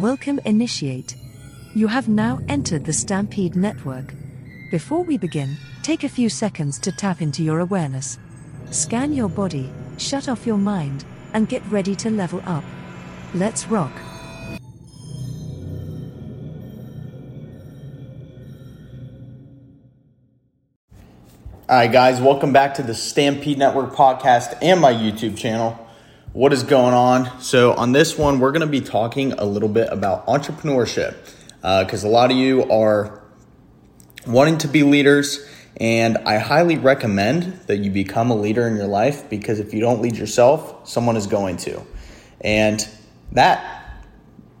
Welcome, Initiate. You have now entered the Stampede Network. Before we begin, take a few seconds to tap into your awareness. Scan your body, shut off your mind, and get ready to level up. Let's rock. All right, guys, welcome back to the Stampede Network podcast and my YouTube channel. What is going on? So, on this one, we're going to be talking a little bit about entrepreneurship because uh, a lot of you are wanting to be leaders, and I highly recommend that you become a leader in your life because if you don't lead yourself, someone is going to. And that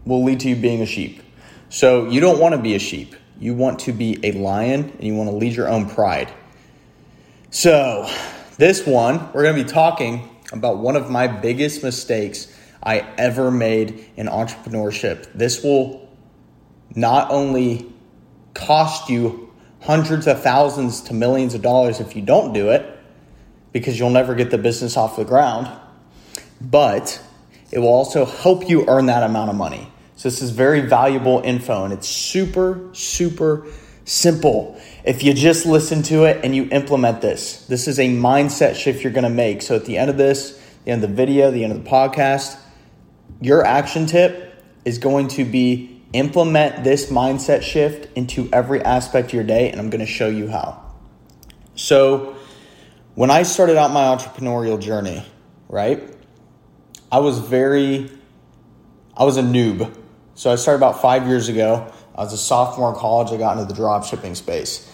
will lead to you being a sheep. So, you don't want to be a sheep. You want to be a lion and you want to lead your own pride. So, this one, we're going to be talking about one of my biggest mistakes I ever made in entrepreneurship. This will not only cost you hundreds of thousands to millions of dollars if you don't do it, because you'll never get the business off the ground, but it will also help you earn that amount of money. So, this is very valuable info and it's super, super simple if you just listen to it and you implement this. This is a mindset shift you're going to make. So at the end of this, the end of the video, the end of the podcast, your action tip is going to be implement this mindset shift into every aspect of your day and I'm going to show you how. So when I started out my entrepreneurial journey, right? I was very I was a noob. So I started about 5 years ago. I was a sophomore in college. I got into the drop shipping space.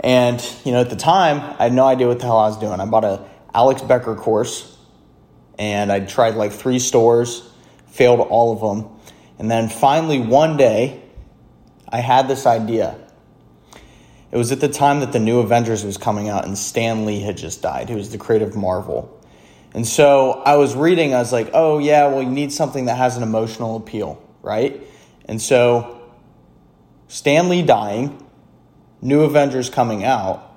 And, you know, at the time, I had no idea what the hell I was doing. I bought a Alex Becker course and I tried like three stores, failed all of them. And then finally, one day, I had this idea. It was at the time that the new Avengers was coming out and Stan Lee had just died, who was the creator of Marvel. And so I was reading, I was like, oh, yeah, well, you need something that has an emotional appeal, right? And so Stan Lee dying, new Avengers coming out,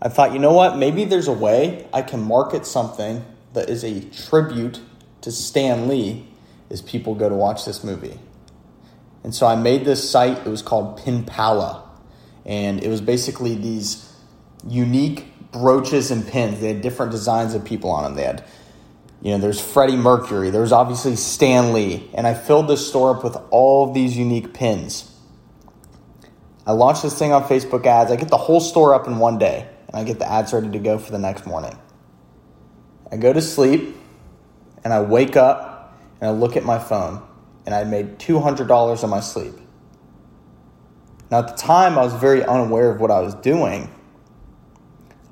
I thought, you know what? Maybe there's a way I can market something that is a tribute to Stan Lee as people go to watch this movie. And so I made this site. It was called Pinpala. And it was basically these unique brooches and pins. They had different designs of people on them. They had, you know, there's Freddie Mercury. There's obviously Stan Lee. And I filled this store up with all of these unique pins. I launch this thing on Facebook ads. I get the whole store up in one day, and I get the ads ready to go for the next morning. I go to sleep, and I wake up, and I look at my phone, and I made $200 in my sleep. Now, at the time, I was very unaware of what I was doing.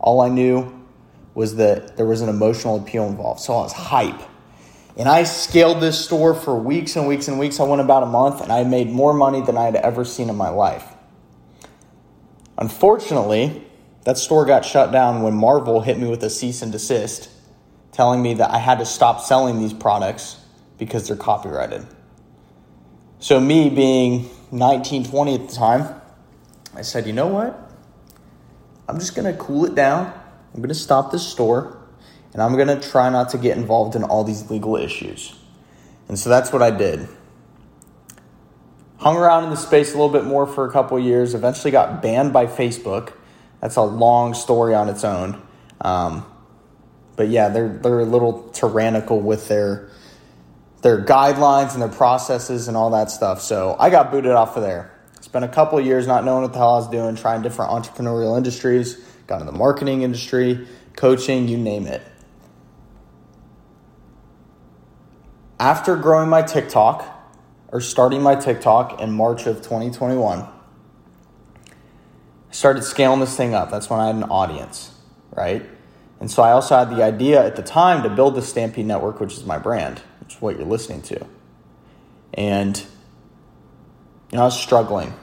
All I knew was that there was an emotional appeal involved, so I was hype. And I scaled this store for weeks and weeks and weeks. I went about a month, and I made more money than I had ever seen in my life. Unfortunately, that store got shut down when Marvel hit me with a cease and desist, telling me that I had to stop selling these products because they're copyrighted. So, me being 19, 20 at the time, I said, you know what? I'm just to cool it down. I'm to stop this store and I'm to try not to get involved in all these legal issues. And so that's what I did hung around in the space a little bit more for a couple years, eventually got banned by Facebook. That's a long story on its own. Um, but yeah, they're they're a little tyrannical with their their guidelines and their processes and all that stuff. So I got booted off of there. Spent a couple of years not knowing what the hell I was doing, trying different entrepreneurial industries, got into the marketing industry, coaching, you name it. After growing my TikTok, or starting my TikTok in March of 2021. I started scaling this thing up. That's when I had an audience, right? And so I also had the idea at the time to build the Stampede Network, which is my brand, which is what you're listening to. And you know, I was struggling.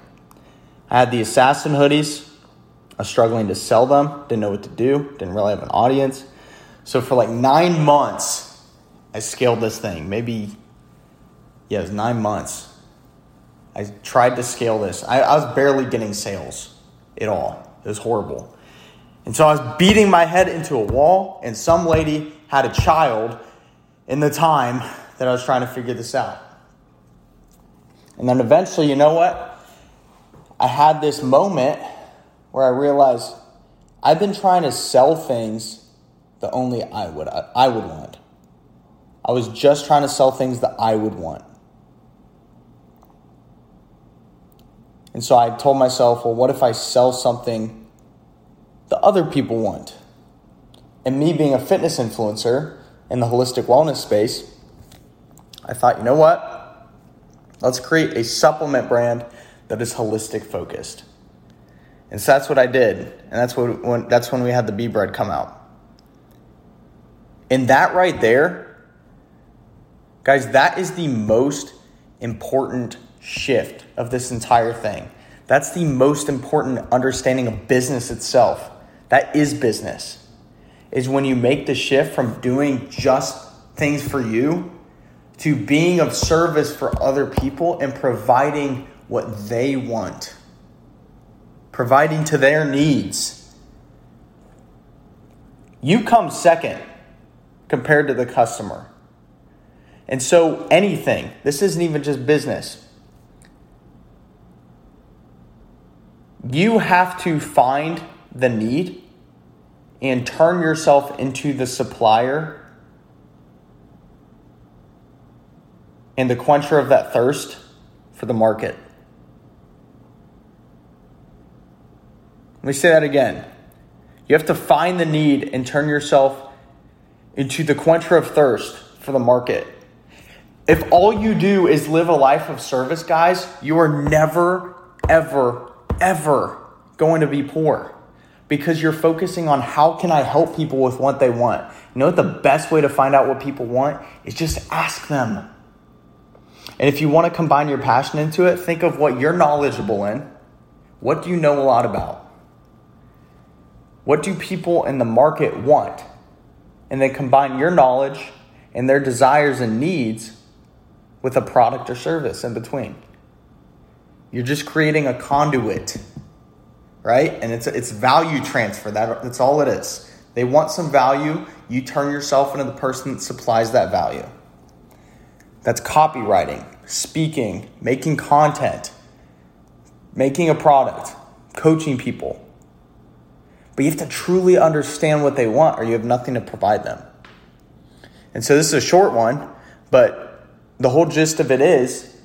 I had the assassin hoodies. I was struggling to sell them, didn't know what to do, didn't really have an audience. So for like nine months, I scaled this thing. Maybe yeah, it was nine months. I tried to scale this. I, I was barely getting sales at all. It was horrible. And so I was beating my head into a wall, and some lady had a child in the time that I was trying to figure this out. And then eventually, you know what? I had this moment where I realized I've been trying to sell things that only I would I would want. I was just trying to sell things that I would want. And so I told myself, well, what if I sell something the other people want? And me being a fitness influencer in the holistic wellness space, I thought, you know what? Let's create a supplement brand that is holistic focused. And so that's what I did. And that's what when that's when we had the bee bread come out. And that right there, guys, that is the most important shift of this entire thing. That's the most important understanding of business itself. That is business. Is when you make the shift from doing just things for you to being of service for other people and providing what they want, providing to their needs. You come second compared to the customer. And so, anything, this isn't even just business. You have to find the need and turn yourself into the supplier and the quencher of that thirst for the market. Let me say that again. You have to find the need and turn yourself into the quencher of thirst for the market. If all you do is live a life of service, guys, you are never, ever, ever going to be poor because you're focusing on how can I help people with what they want. You know what the best way to find out what people want is just ask them. And if you want to combine your passion into it, think of what you're knowledgeable in. What do you know a lot about? What do people in the market want? And then combine your knowledge and their desires and needs with a product or service in between. You're just creating a conduit, right? And it's it's value transfer. That, that's all it is. They want some value. You turn yourself into the person that supplies that value. That's copywriting, speaking, making content, making a product, coaching people. But you have to truly understand what they want or you have nothing to provide them. And so this is a short one, but the whole gist of it is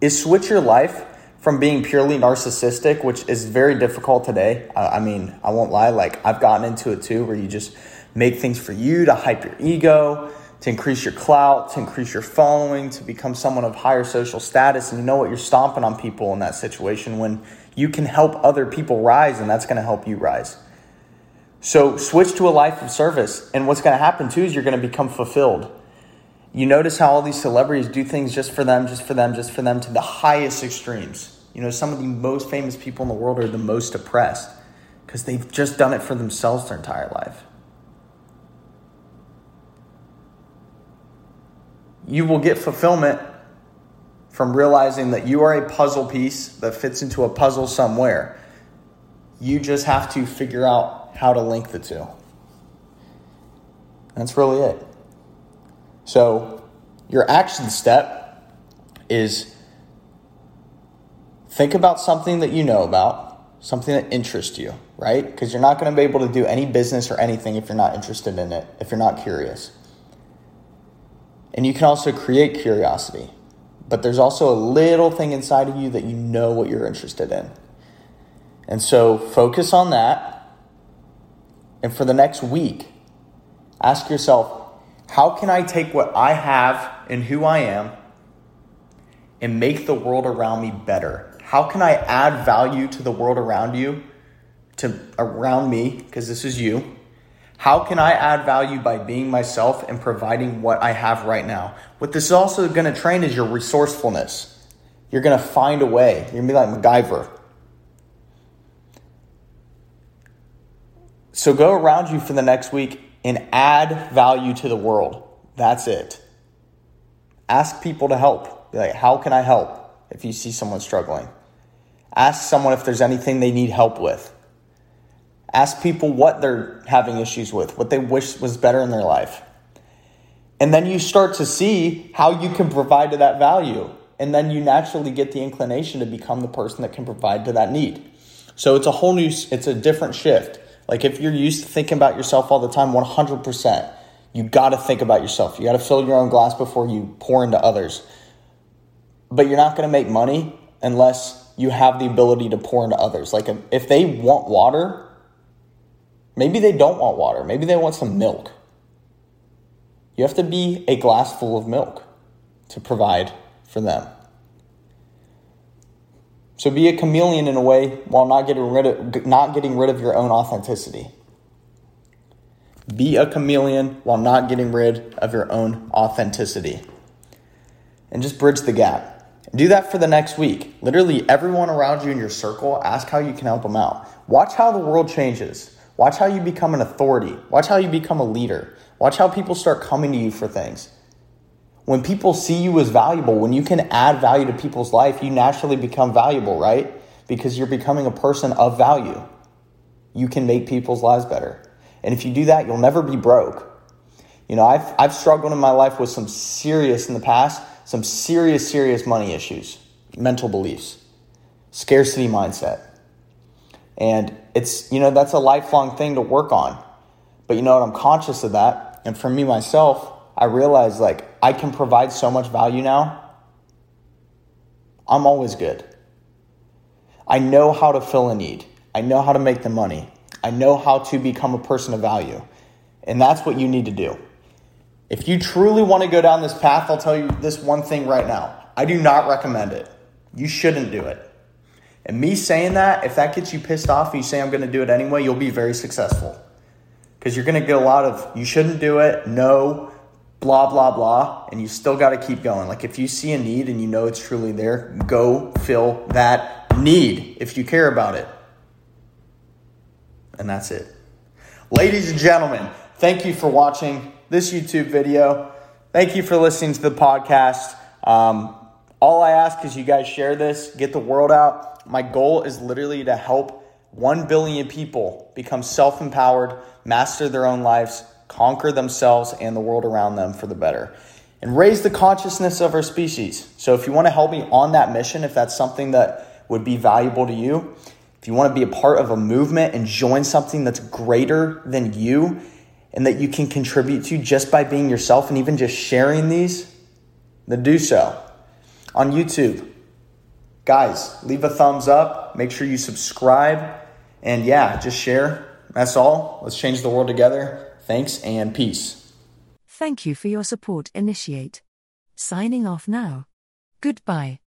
is switch your life from being purely narcissistic, which is very difficult today. I mean, I won't lie, like I've gotten into it too, where you just make things for you to hype your ego, to increase your clout, to increase your following, to become someone of higher social status. And you know what? You're stomping on people in that situation when you can help other people rise, and that's to help you rise. So switch to a life of service. And what's to happen too is you're to become fulfilled. You notice how all these celebrities do things just for them, just for them, just for them to the highest extremes. You know, some of the most famous people in the world are the most oppressed because they've just done it for themselves their entire life. you will get fulfillment from realizing that you are a puzzle piece that fits into a puzzle somewhere. You just have to figure out how to link the two. That's really it. So, your action step is think about something that you know about, something that interests you, right? Because you're not going to be able to do any business or anything if you're not interested in it, if you're not curious. And you can also create curiosity. But there's also a little thing inside of you that you know what you're interested in. And so focus on that. And for the next week, ask yourself how can I take what I have and who I am and make the world around me better? How can I add value to the world around you, to around me, because this is you? How can I add value by being myself and providing what I have right now? What this is also going to train is your resourcefulness. You're going to find a way. You're going to be like MacGyver. So go around you for the next week and add value to the world. That's it. Ask people to help. Be like, how can I help if you see someone struggling? Ask someone if there's anything they need help with. Ask people what they're having issues with, what they wish was better in their life. And then you start to see how you can provide to that value. and then you naturally get the inclination to become the person that can provide to that need. So it's a whole new, it's a different shift. Like if you're used to thinking about yourself all the time, 100%, you got to think about yourself. You got to fill your own glass before you pour into others. But you're not going to make money unless you have the ability to pour into others. Like if they want water, maybe they don't want water. Maybe they want some milk. You have to be a glass full of milk to provide for them. So be a chameleon in a way while not getting rid of not getting rid of your own authenticity. Be a chameleon while not getting rid of your own authenticity. And just bridge the gap. Do that for the next week. Literally, everyone around you in your circle, ask how you can help them out. Watch how the world changes. Watch how you become an authority. Watch how you become a leader. Watch how people start coming to you for things. When people see you as valuable, when you can add value to people's life, you naturally become valuable, right? Because you're becoming a person of value. You can make people's lives better. And if you do that, you'll never be broke. You know, I've, I've struggled in my life with some serious in the past some serious, serious money issues, mental beliefs, scarcity mindset. And it's, you know, that's a lifelong thing to work on. But you know what? I'm conscious of that. And for me myself, I realize like I can provide so much value now. I'm always good. I know how to fill a need. I know how to make the money. I know how to become a person of value. And that's what you need to do. If you truly want to go down this path, I'll tell you this one thing right now. I do not recommend it. You shouldn't do it. And me saying that, if that gets you pissed off and you say I'm going to do it anyway, you'll be very successful. Because you're going to get a lot of you shouldn't do it, no, blah, blah, blah, and you still got to keep going. Like if you see a need and you know it's truly there, go fill that need if you care about it. And that's it. Ladies and gentlemen, thank you for watching this YouTube video. Thank you for listening to the podcast. Um, all I ask is you guys share this, get the world out. My goal is literally to help 1 billion people become self empowered, master their own lives, conquer themselves and the world around them for the better, and raise the consciousness of our species. So, if you want to help me on that mission, if that's something that would be valuable to you, if you want to be a part of a movement and join something that's greater than you, and that you can contribute to just by being yourself and even just sharing these, then do so. On YouTube, guys, leave a thumbs up, make sure you subscribe, and yeah, just share. That's all. Let's change the world together. Thanks and peace. Thank you for your support, Initiate. Signing off now. Goodbye.